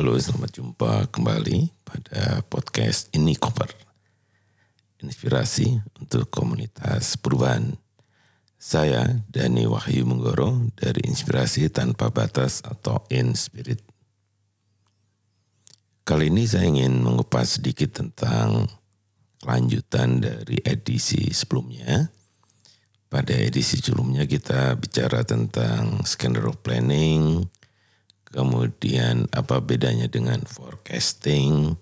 Halo, selamat jumpa kembali pada podcast Ini Koper. Inspirasi untuk komunitas perubahan. Saya Dani Wahyu Menggoro dari Inspirasi Tanpa Batas atau In Spirit. Kali ini saya ingin mengupas sedikit tentang kelanjutan dari edisi sebelumnya. Pada edisi sebelumnya kita bicara tentang skenario planning, kemudian apa bedanya dengan forecasting,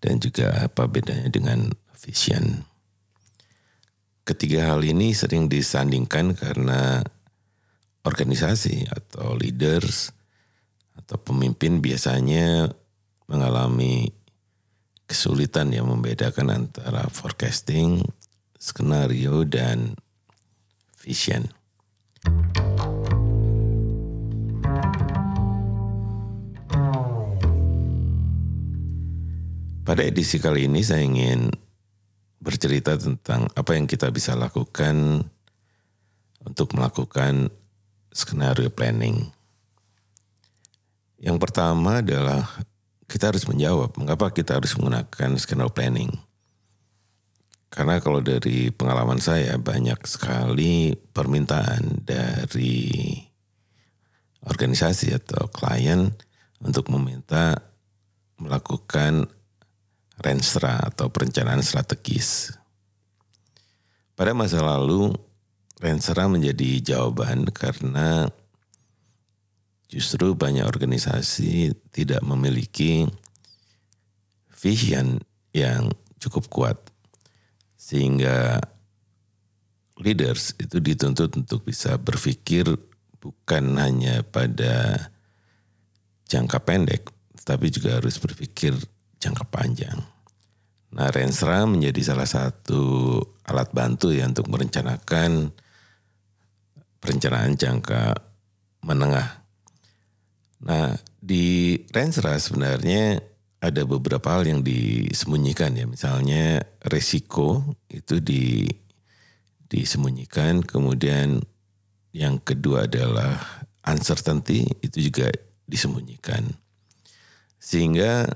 dan juga apa bedanya dengan vision. Ketiga hal ini sering disandingkan karena organisasi atau leaders atau pemimpin biasanya mengalami kesulitan yang membedakan antara forecasting, skenario, dan vision. Pada edisi kali ini saya ingin bercerita tentang apa yang kita bisa lakukan untuk melakukan skenario planning. Yang pertama adalah kita harus menjawab mengapa kita harus menggunakan skenario planning. Karena kalau dari pengalaman saya banyak sekali permintaan dari organisasi atau klien untuk meminta melakukan Renstra atau perencanaan strategis. Pada masa lalu, Renstra menjadi jawaban karena justru banyak organisasi tidak memiliki vision yang cukup kuat. Sehingga leaders itu dituntut untuk bisa berpikir bukan hanya pada jangka pendek, tapi juga harus berpikir jangka panjang. Nah, Rensra menjadi salah satu alat bantu ya untuk merencanakan perencanaan jangka menengah. Nah, di Rensra sebenarnya ada beberapa hal yang disembunyikan ya. Misalnya resiko itu di disembunyikan, kemudian yang kedua adalah uncertainty itu juga disembunyikan. Sehingga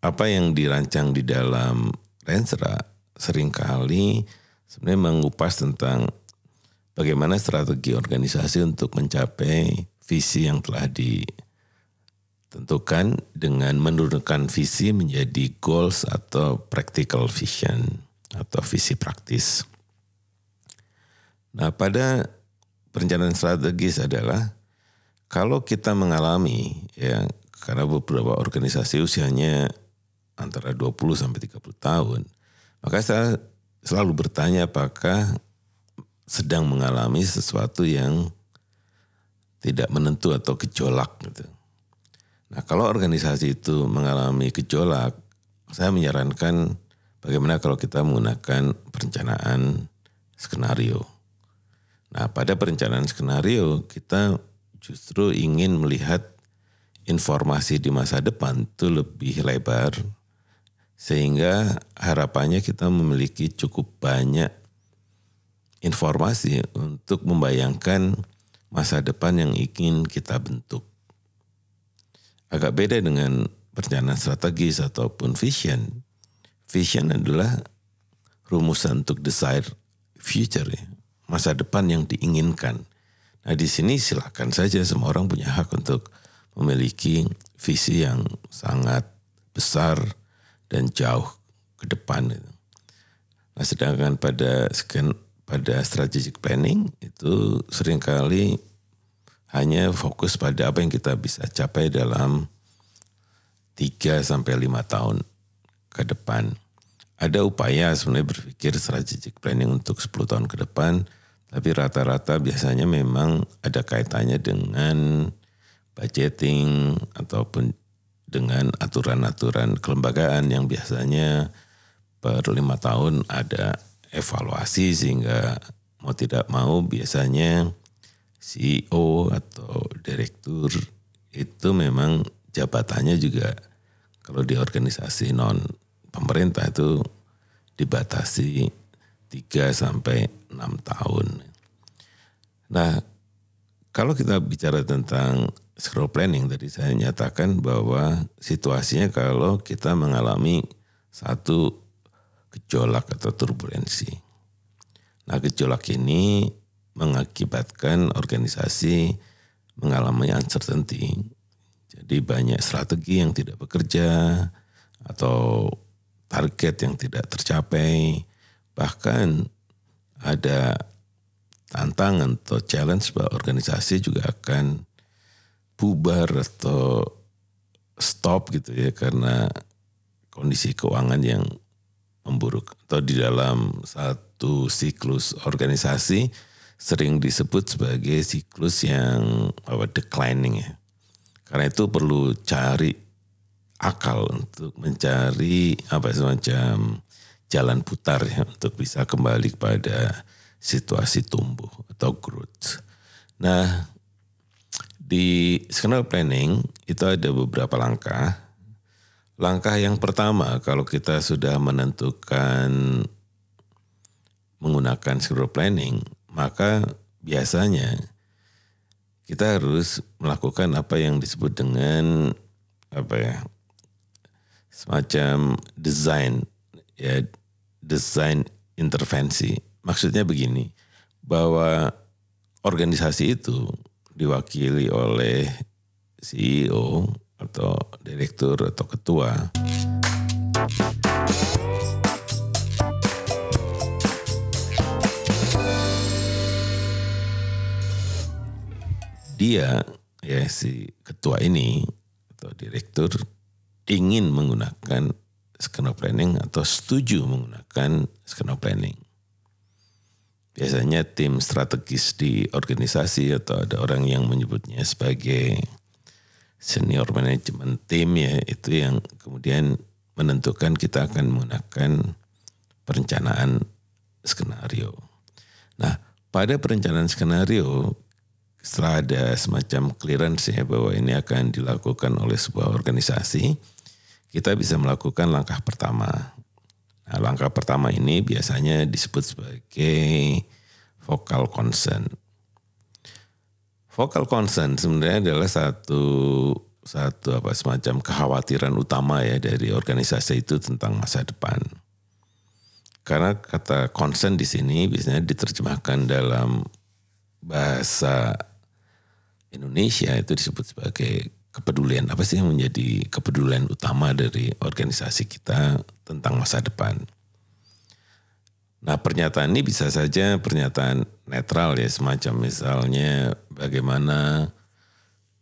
apa yang dirancang di dalam Rensra sering kali sebenarnya mengupas tentang bagaimana strategi organisasi untuk mencapai visi yang telah ditentukan dengan menurunkan visi menjadi goals atau practical vision atau visi praktis. Nah, pada perencanaan strategis adalah kalau kita mengalami ya karena beberapa organisasi usianya antara 20 sampai 30 tahun, maka saya selalu bertanya apakah sedang mengalami sesuatu yang tidak menentu atau gejolak gitu. Nah, kalau organisasi itu mengalami gejolak, saya menyarankan bagaimana kalau kita menggunakan perencanaan skenario. Nah, pada perencanaan skenario kita justru ingin melihat informasi di masa depan itu lebih lebar, sehingga harapannya kita memiliki cukup banyak informasi untuk membayangkan masa depan yang ingin kita bentuk. Agak beda dengan perencanaan strategis ataupun vision. Vision adalah rumusan untuk desire future, ya. masa depan yang diinginkan. Nah di sini silakan saja semua orang punya hak untuk memiliki visi yang sangat besar, dan jauh ke depan. Nah, sedangkan pada scan pada strategic planning itu sering kali hanya fokus pada apa yang kita bisa capai dalam 3 sampai 5 tahun ke depan. Ada upaya sebenarnya berpikir strategic planning untuk 10 tahun ke depan, tapi rata-rata biasanya memang ada kaitannya dengan budgeting ataupun dengan aturan-aturan kelembagaan yang biasanya per lima tahun ada evaluasi sehingga mau tidak mau biasanya CEO atau direktur itu memang jabatannya juga kalau di organisasi non pemerintah itu dibatasi 3 sampai 6 tahun. Nah, kalau kita bicara tentang scroll planning tadi saya nyatakan bahwa situasinya kalau kita mengalami satu gejolak atau turbulensi. Nah gejolak ini mengakibatkan organisasi mengalami uncertainty. Jadi banyak strategi yang tidak bekerja atau target yang tidak tercapai. Bahkan ada tantangan atau challenge bahwa organisasi juga akan bubar atau stop gitu ya karena kondisi keuangan yang memburuk atau di dalam satu siklus organisasi sering disebut sebagai siklus yang apa declining ya. Karena itu perlu cari akal untuk mencari apa semacam jalan putar ya untuk bisa kembali kepada situasi tumbuh atau growth. Nah, di skenario planning itu ada beberapa langkah. Langkah yang pertama kalau kita sudah menentukan menggunakan skenario planning, maka biasanya kita harus melakukan apa yang disebut dengan apa ya semacam desain ya desain intervensi Maksudnya begini, bahwa organisasi itu diwakili oleh CEO atau direktur atau ketua. Dia ya si ketua ini atau direktur ingin menggunakan skenario planning atau setuju menggunakan skenario planning biasanya tim strategis di organisasi atau ada orang yang menyebutnya sebagai senior manajemen tim ya itu yang kemudian menentukan kita akan menggunakan perencanaan skenario. Nah, pada perencanaan skenario setelah ada semacam clearance ya bahwa ini akan dilakukan oleh sebuah organisasi, kita bisa melakukan langkah pertama. Nah, langkah pertama ini biasanya disebut sebagai vocal consent. Vocal consent sebenarnya adalah satu satu apa semacam kekhawatiran utama ya dari organisasi itu tentang masa depan. Karena kata consent di sini biasanya diterjemahkan dalam bahasa Indonesia itu disebut sebagai kepedulian apa sih yang menjadi kepedulian utama dari organisasi kita tentang masa depan. Nah pernyataan ini bisa saja pernyataan netral ya semacam misalnya bagaimana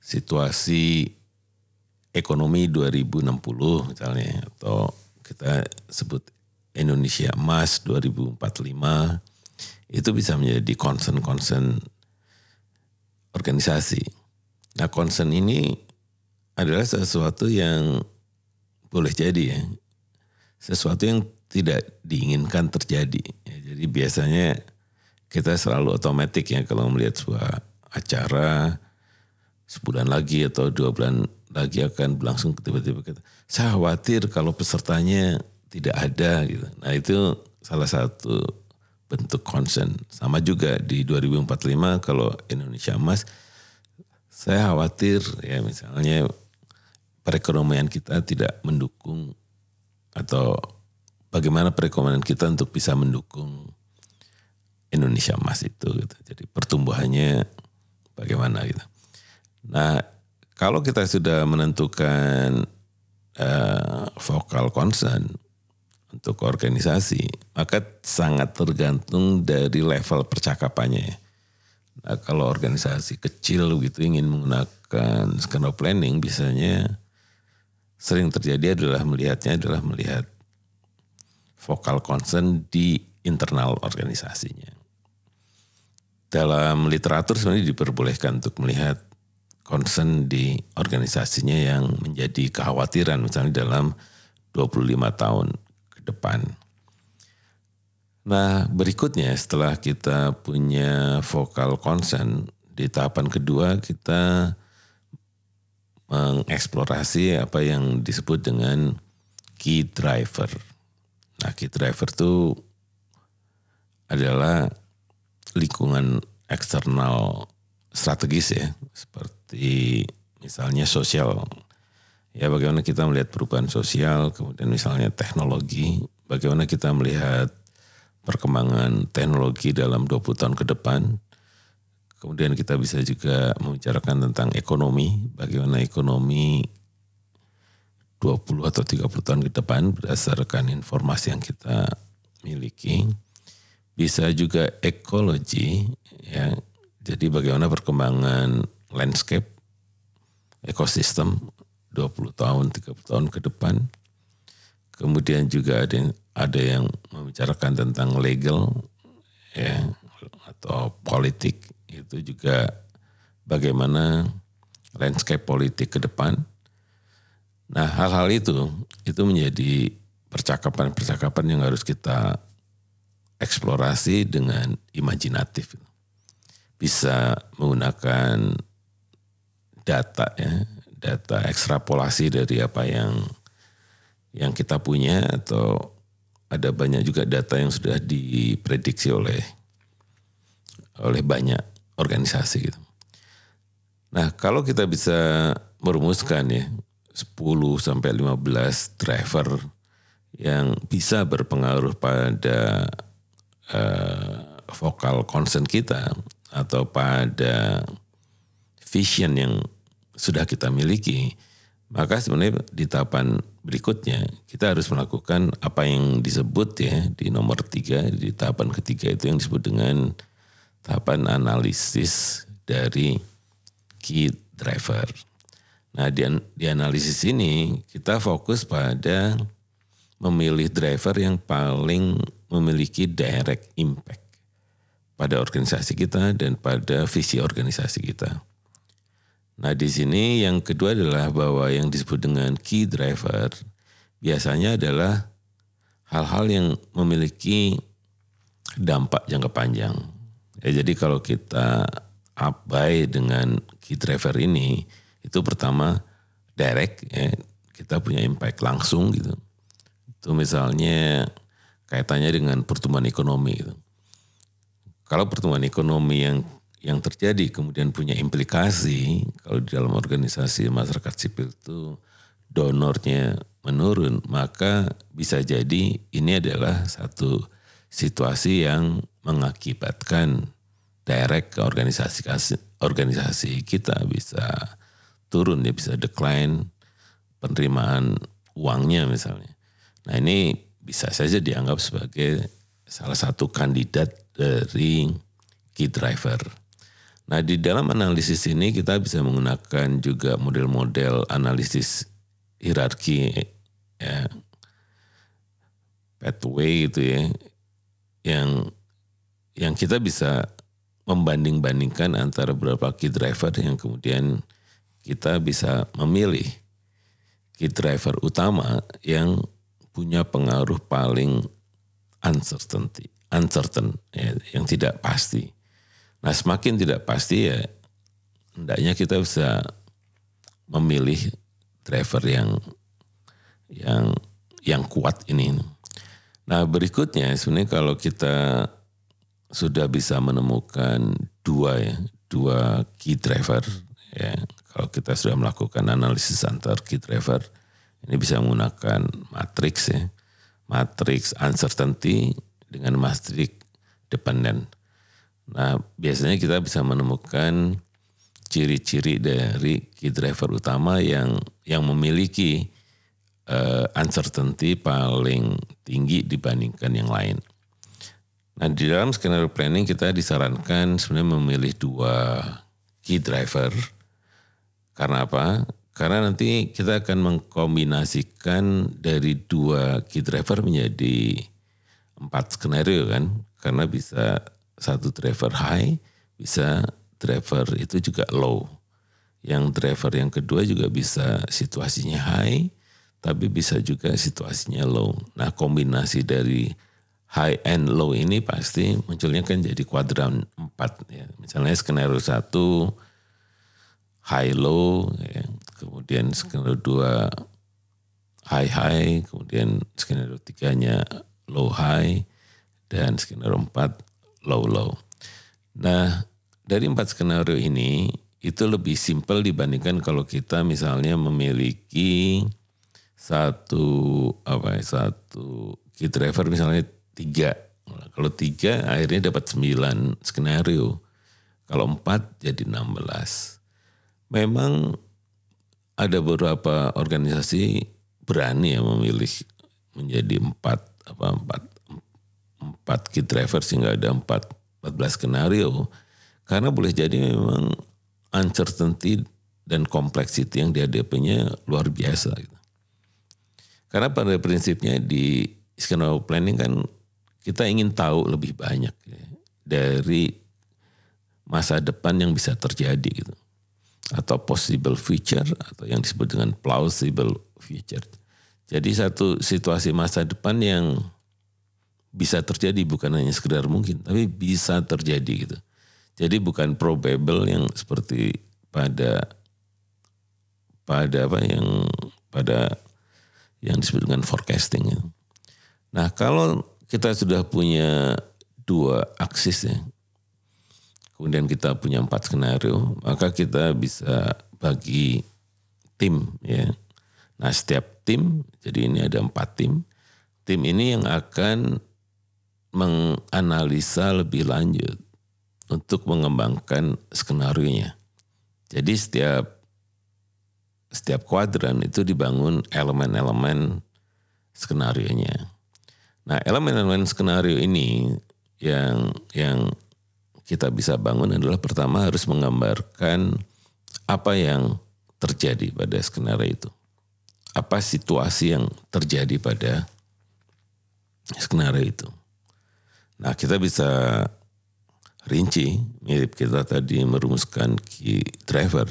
situasi ekonomi 2060 misalnya atau kita sebut Indonesia emas 2045 itu bisa menjadi concern-concern organisasi. Nah concern ini adalah sesuatu yang boleh jadi ya. Sesuatu yang tidak diinginkan terjadi. Ya, jadi biasanya kita selalu otomatis ya kalau melihat sebuah acara sebulan lagi atau dua bulan lagi akan berlangsung tiba-tiba kita saya khawatir kalau pesertanya tidak ada gitu. Nah itu salah satu bentuk concern. Sama juga di 2045 kalau Indonesia emas saya khawatir ya misalnya perekonomian kita tidak mendukung atau bagaimana perekonomian kita untuk bisa mendukung Indonesia emas itu gitu. Jadi pertumbuhannya bagaimana gitu. Nah, kalau kita sudah menentukan uh, vokal concern untuk organisasi, maka sangat tergantung dari level percakapannya. Nah, kalau organisasi kecil gitu ingin menggunakan skenario planning, biasanya sering terjadi adalah melihatnya adalah melihat vokal concern di internal organisasinya. Dalam literatur sebenarnya diperbolehkan untuk melihat concern di organisasinya yang menjadi kekhawatiran misalnya dalam 25 tahun ke depan. Nah berikutnya setelah kita punya vokal concern di tahapan kedua kita mengeksplorasi apa yang disebut dengan key driver. Nah, key driver itu adalah lingkungan eksternal strategis ya, seperti misalnya sosial. Ya bagaimana kita melihat perubahan sosial, kemudian misalnya teknologi, bagaimana kita melihat perkembangan teknologi dalam 20 tahun ke depan. Kemudian kita bisa juga membicarakan tentang ekonomi, bagaimana ekonomi 20 atau 30 tahun ke depan berdasarkan informasi yang kita miliki. Bisa juga ekologi, ya. Jadi bagaimana perkembangan landscape, ekosistem 20 tahun, 30 tahun ke depan. Kemudian juga ada yang, ada yang membicarakan tentang legal, ya, atau politik. Itu juga bagaimana landscape politik ke depan Nah hal-hal itu itu menjadi percakapan-percakapan yang harus kita eksplorasi dengan imajinatif. Bisa menggunakan data ya, data ekstrapolasi dari apa yang yang kita punya atau ada banyak juga data yang sudah diprediksi oleh oleh banyak organisasi gitu. Nah, kalau kita bisa merumuskan ya 10 sampai 15 driver yang bisa berpengaruh pada uh, vokal concern kita atau pada vision yang sudah kita miliki, maka sebenarnya di tahapan berikutnya kita harus melakukan apa yang disebut ya di nomor tiga di tahapan ketiga itu yang disebut dengan tahapan analisis dari key driver. Nah di, di analisis ini kita fokus pada memilih driver yang paling memiliki direct impact pada organisasi kita dan pada visi organisasi kita. Nah di sini yang kedua adalah bahwa yang disebut dengan key driver biasanya adalah hal-hal yang memiliki dampak jangka panjang. Ya, jadi kalau kita abai dengan key driver ini, itu pertama direct ya, kita punya impact langsung gitu. Itu misalnya kaitannya dengan pertumbuhan ekonomi gitu. Kalau pertumbuhan ekonomi yang yang terjadi kemudian punya implikasi kalau di dalam organisasi masyarakat sipil itu donornya menurun maka bisa jadi ini adalah satu situasi yang mengakibatkan direct ke organisasi organisasi kita bisa turun dia bisa decline penerimaan uangnya misalnya. Nah ini bisa saja dianggap sebagai salah satu kandidat dari key driver. Nah di dalam analisis ini kita bisa menggunakan juga model-model analisis hierarki ya, pathway itu ya, yang yang kita bisa membanding-bandingkan antara beberapa key driver yang kemudian kita bisa memilih key driver utama yang punya pengaruh paling uncertainty, uncertain, ya, yang tidak pasti. Nah semakin tidak pasti ya, hendaknya kita bisa memilih driver yang yang yang kuat ini. Nah berikutnya sebenarnya kalau kita sudah bisa menemukan dua ya, dua key driver ya kalau kita sudah melakukan analisis antar key driver, ini bisa menggunakan matrix ya. Matrix uncertainty dengan matrix dependent. Nah, biasanya kita bisa menemukan ciri-ciri dari key driver utama yang yang memiliki uh, uncertainty paling tinggi dibandingkan yang lain. Nah, di dalam skenario planning kita disarankan sebenarnya memilih dua key driver karena apa? Karena nanti kita akan mengkombinasikan dari dua key driver menjadi empat skenario kan. Karena bisa satu driver high, bisa driver itu juga low. Yang driver yang kedua juga bisa situasinya high, tapi bisa juga situasinya low. Nah kombinasi dari high and low ini pasti munculnya kan jadi kuadran empat ya. Misalnya skenario satu high low, ya. kemudian skenario dua high high, kemudian skenario tiganya low high, dan skenario empat low low. Nah dari empat skenario ini itu lebih simpel dibandingkan kalau kita misalnya memiliki satu apa ya, satu key driver misalnya tiga. Kalau tiga akhirnya dapat sembilan skenario. Kalau empat jadi enam belas. Memang ada beberapa organisasi berani ya memilih menjadi empat apa empat empat key driver sehingga ada empat empat belas skenario karena boleh jadi memang uncertainty dan complexity yang dihadapinya luar biasa. Gitu. Karena pada prinsipnya di skenario planning kan kita ingin tahu lebih banyak ya, dari masa depan yang bisa terjadi gitu. Atau possible future atau yang disebut dengan plausible future. Jadi satu situasi masa depan yang bisa terjadi bukan hanya sekedar mungkin tapi bisa terjadi gitu. Jadi bukan probable yang seperti pada pada apa yang pada yang disebut dengan forecasting. Nah kalau kita sudah punya dua aksis ya, kemudian kita punya empat skenario, maka kita bisa bagi tim ya. Nah setiap tim, jadi ini ada empat tim, tim ini yang akan menganalisa lebih lanjut untuk mengembangkan skenario-nya. Jadi setiap setiap kuadran itu dibangun elemen-elemen skenario-nya. Nah, elemen-elemen skenario ini yang yang kita bisa bangun adalah pertama harus menggambarkan apa yang terjadi pada skenario itu. Apa situasi yang terjadi pada skenario itu. Nah, kita bisa rinci mirip kita tadi merumuskan key driver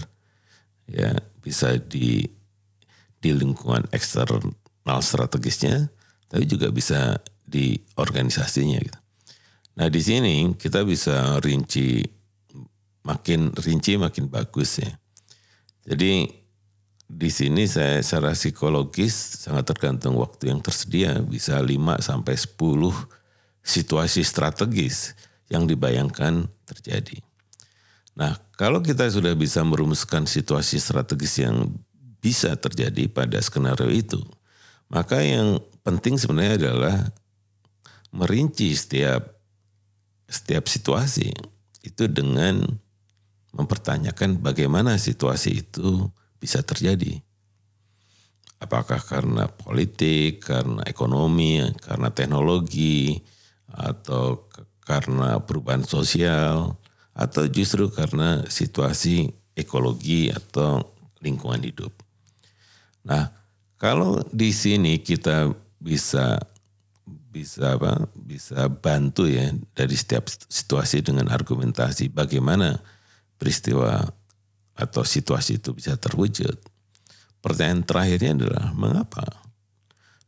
ya bisa di di lingkungan eksternal strategisnya tapi juga bisa di organisasinya gitu. Nah di sini kita bisa rinci makin rinci makin bagus ya. Jadi di sini saya secara psikologis sangat tergantung waktu yang tersedia bisa 5 sampai 10 situasi strategis yang dibayangkan terjadi. Nah, kalau kita sudah bisa merumuskan situasi strategis yang bisa terjadi pada skenario itu, maka yang penting sebenarnya adalah merinci setiap setiap situasi itu dengan mempertanyakan bagaimana situasi itu bisa terjadi. Apakah karena politik, karena ekonomi, karena teknologi, atau karena perubahan sosial atau justru karena situasi ekologi atau lingkungan hidup. Nah, kalau di sini kita bisa bisa apa? Bisa bantu ya dari setiap situasi dengan argumentasi bagaimana peristiwa atau situasi itu bisa terwujud. Pertanyaan terakhirnya adalah mengapa?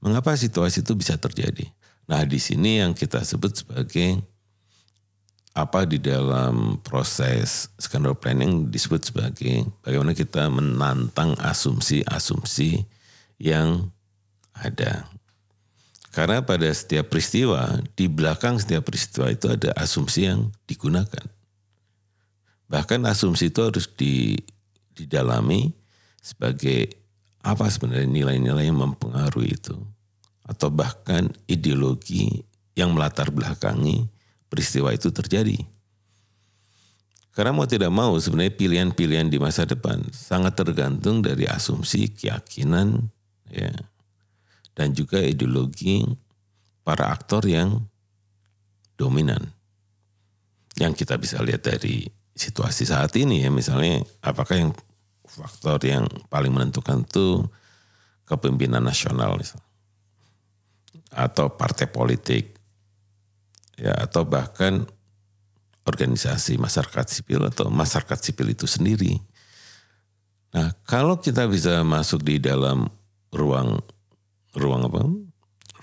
Mengapa situasi itu bisa terjadi? Nah, di sini yang kita sebut sebagai apa di dalam proses skenario planning disebut sebagai bagaimana kita menantang asumsi-asumsi yang ada. Karena pada setiap peristiwa, di belakang setiap peristiwa itu ada asumsi yang digunakan. Bahkan asumsi itu harus di, didalami sebagai apa sebenarnya nilai-nilai yang mempengaruhi itu. Atau bahkan ideologi yang melatar belakangi peristiwa itu terjadi. Karena mau tidak mau sebenarnya pilihan-pilihan di masa depan sangat tergantung dari asumsi, keyakinan, ya, dan juga ideologi para aktor yang dominan. Yang kita bisa lihat dari situasi saat ini ya, misalnya apakah yang faktor yang paling menentukan itu kepemimpinan nasional misalnya. Atau partai politik ya atau bahkan organisasi masyarakat sipil atau masyarakat sipil itu sendiri. Nah, kalau kita bisa masuk di dalam ruang ruang apa?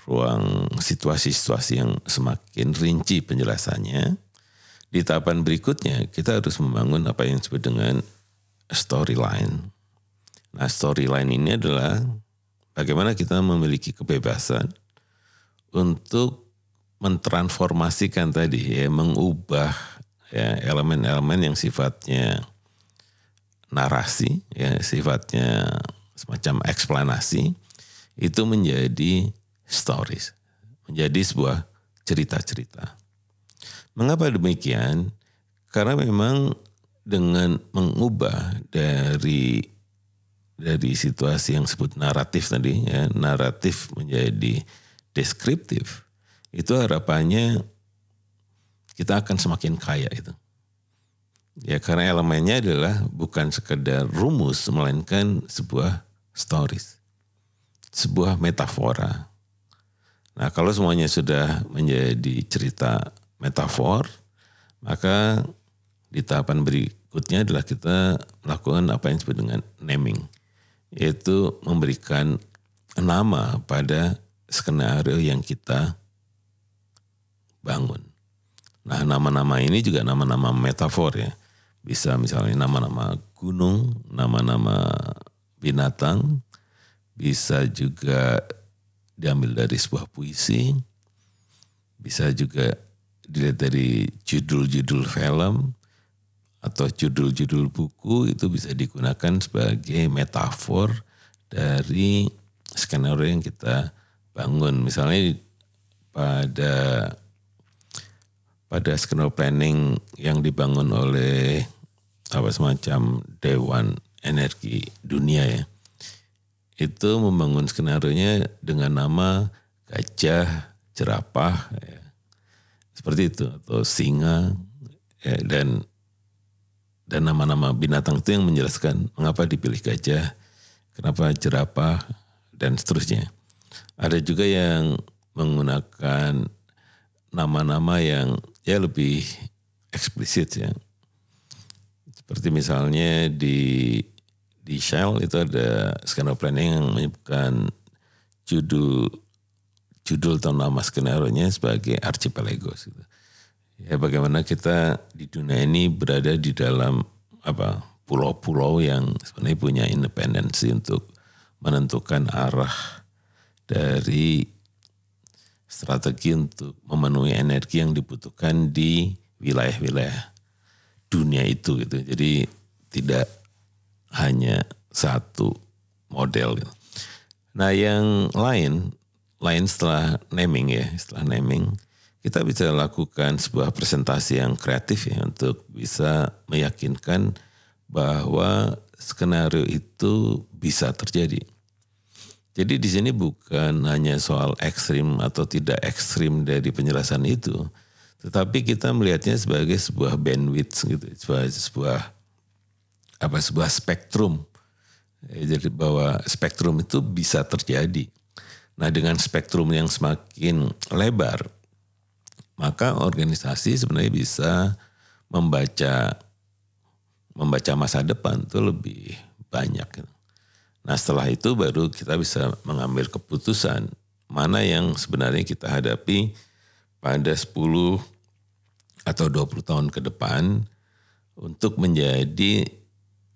ruang situasi-situasi yang semakin rinci penjelasannya, di tahapan berikutnya kita harus membangun apa yang disebut dengan storyline. Nah, storyline ini adalah bagaimana kita memiliki kebebasan untuk mentransformasikan tadi ya, mengubah ya elemen-elemen yang sifatnya narasi, ya sifatnya semacam eksplanasi itu menjadi stories, menjadi sebuah cerita-cerita. Mengapa demikian? Karena memang dengan mengubah dari dari situasi yang disebut naratif tadi ya, naratif menjadi deskriptif. Itu harapannya kita akan semakin kaya itu. Ya karena elemennya adalah bukan sekedar rumus melainkan sebuah stories. Sebuah metafora. Nah, kalau semuanya sudah menjadi cerita metafor, maka di tahapan berikutnya adalah kita melakukan apa yang disebut dengan naming, yaitu memberikan nama pada skenario yang kita bangun. Nah, nama-nama ini juga nama-nama metafor ya. Bisa misalnya nama-nama gunung, nama-nama binatang, bisa juga diambil dari sebuah puisi, bisa juga dilihat dari judul-judul film atau judul-judul buku itu bisa digunakan sebagai metafor dari skenario yang kita bangun. Misalnya pada pada skenario planning yang dibangun oleh apa semacam Dewan Energi Dunia ya. Itu membangun skenario-nya dengan nama gajah, jerapah, ya. seperti itu atau singa ya, dan dan nama-nama binatang itu yang menjelaskan mengapa dipilih gajah, kenapa jerapah dan seterusnya. Ada juga yang menggunakan nama-nama yang ya lebih eksplisit ya. Seperti misalnya di di Shell itu ada skenario planning yang menyebutkan judul judul atau nama skenario nya sebagai archipelagos. Gitu. Ya bagaimana kita di dunia ini berada di dalam apa pulau-pulau yang sebenarnya punya independensi untuk menentukan arah dari strategi untuk memenuhi energi yang dibutuhkan di wilayah-wilayah dunia itu gitu. Jadi tidak hanya satu model. Gitu. Nah yang lain, lain setelah naming ya, setelah naming, kita bisa lakukan sebuah presentasi yang kreatif ya untuk bisa meyakinkan bahwa skenario itu bisa terjadi. Jadi di sini bukan hanya soal ekstrim atau tidak ekstrim dari penjelasan itu, tetapi kita melihatnya sebagai sebuah bandwidth gitu, sebuah, sebuah apa sebuah spektrum. Ya, jadi bahwa spektrum itu bisa terjadi. Nah dengan spektrum yang semakin lebar, maka organisasi sebenarnya bisa membaca membaca masa depan itu lebih banyak. Gitu. Nah setelah itu baru kita bisa mengambil keputusan mana yang sebenarnya kita hadapi pada 10 atau 20 tahun ke depan untuk menjadi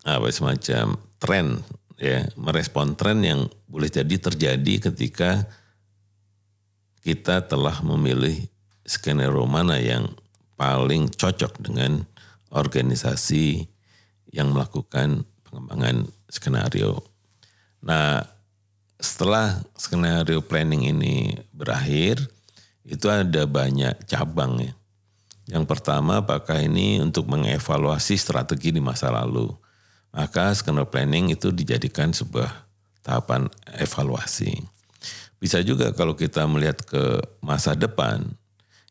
apa semacam tren ya merespon tren yang boleh jadi terjadi ketika kita telah memilih skenario mana yang paling cocok dengan organisasi yang melakukan pengembangan skenario Nah, setelah skenario planning ini berakhir, itu ada banyak cabang ya. Yang pertama, apakah ini untuk mengevaluasi strategi di masa lalu. Maka skenario planning itu dijadikan sebuah tahapan evaluasi. Bisa juga kalau kita melihat ke masa depan,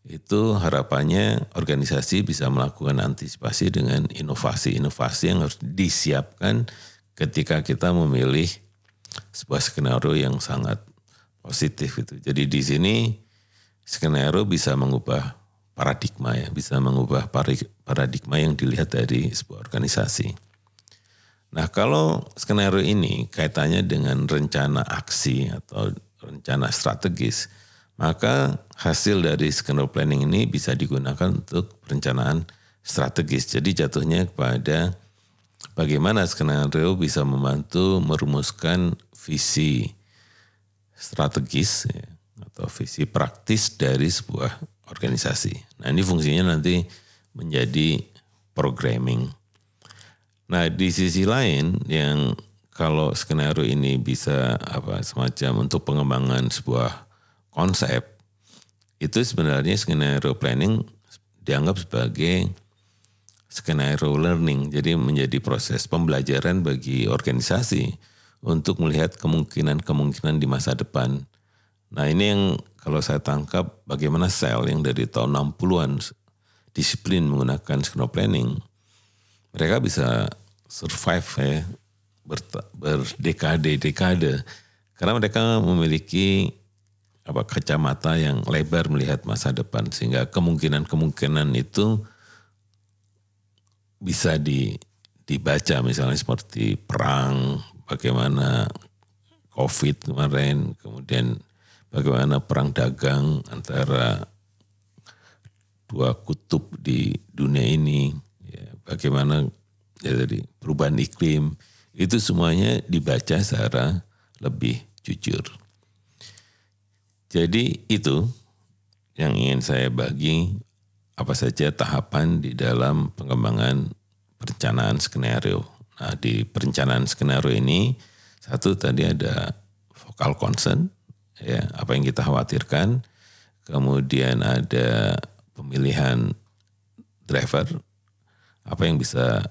itu harapannya organisasi bisa melakukan antisipasi dengan inovasi-inovasi yang harus disiapkan ketika kita memilih sebuah skenario yang sangat positif itu. Jadi di sini skenario bisa mengubah paradigma ya, bisa mengubah paradigma yang dilihat dari sebuah organisasi. Nah kalau skenario ini kaitannya dengan rencana aksi atau rencana strategis, maka hasil dari skenario planning ini bisa digunakan untuk perencanaan strategis. Jadi jatuhnya kepada bagaimana skenario bisa membantu merumuskan visi strategis ya, atau visi praktis dari sebuah organisasi. Nah ini fungsinya nanti menjadi programming. Nah, di sisi lain yang kalau skenario ini bisa apa semacam untuk pengembangan sebuah konsep itu sebenarnya skenario planning dianggap sebagai skenario learning. Jadi menjadi proses pembelajaran bagi organisasi untuk melihat kemungkinan-kemungkinan di masa depan. Nah ini yang kalau saya tangkap bagaimana sel yang dari tahun 60-an disiplin menggunakan skenario planning, mereka bisa survive ya berdekade-dekade karena mereka memiliki apa kacamata yang lebar melihat masa depan sehingga kemungkinan-kemungkinan itu bisa di dibaca misalnya seperti perang, bagaimana Covid kemarin, kemudian bagaimana perang dagang antara dua kutub di dunia ini, ya, bagaimana ya tadi perubahan iklim, itu semuanya dibaca secara lebih jujur. Jadi itu yang ingin saya bagi apa saja tahapan di dalam pengembangan perencanaan skenario Nah, di perencanaan skenario ini satu tadi ada vokal concern ya, apa yang kita khawatirkan. Kemudian ada pemilihan driver apa yang bisa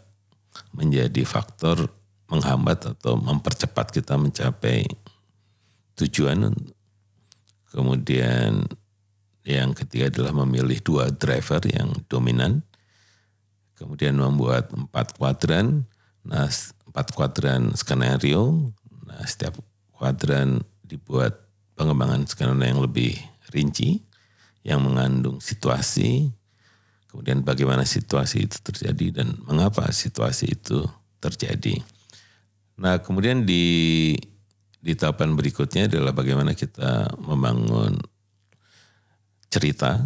menjadi faktor menghambat atau mempercepat kita mencapai tujuan. Kemudian yang ketiga adalah memilih dua driver yang dominan. Kemudian membuat empat kuadran Nah, empat kuadran skenario. Nah, setiap kuadran dibuat pengembangan skenario yang lebih rinci, yang mengandung situasi, kemudian bagaimana situasi itu terjadi dan mengapa situasi itu terjadi. Nah, kemudian di di tahapan berikutnya adalah bagaimana kita membangun cerita,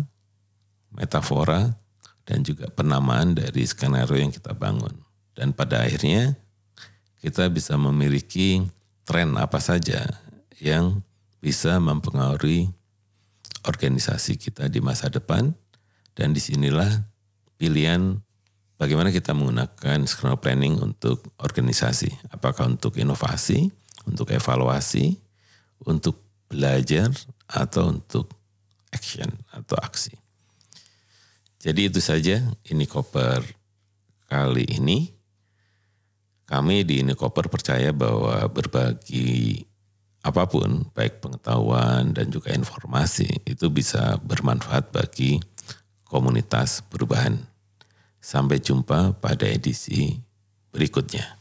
metafora, dan juga penamaan dari skenario yang kita bangun. Dan pada akhirnya kita bisa memiliki tren apa saja yang bisa mempengaruhi organisasi kita di masa depan. Dan di sinilah pilihan bagaimana kita menggunakan skenario planning untuk organisasi. Apakah untuk inovasi, untuk evaluasi, untuk belajar, atau untuk action atau aksi. Jadi itu saja ini koper kali ini. Kami di Unikoper percaya bahwa berbagi apa pun, baik pengetahuan dan juga informasi, itu bisa bermanfaat bagi komunitas perubahan. Sampai jumpa pada edisi berikutnya.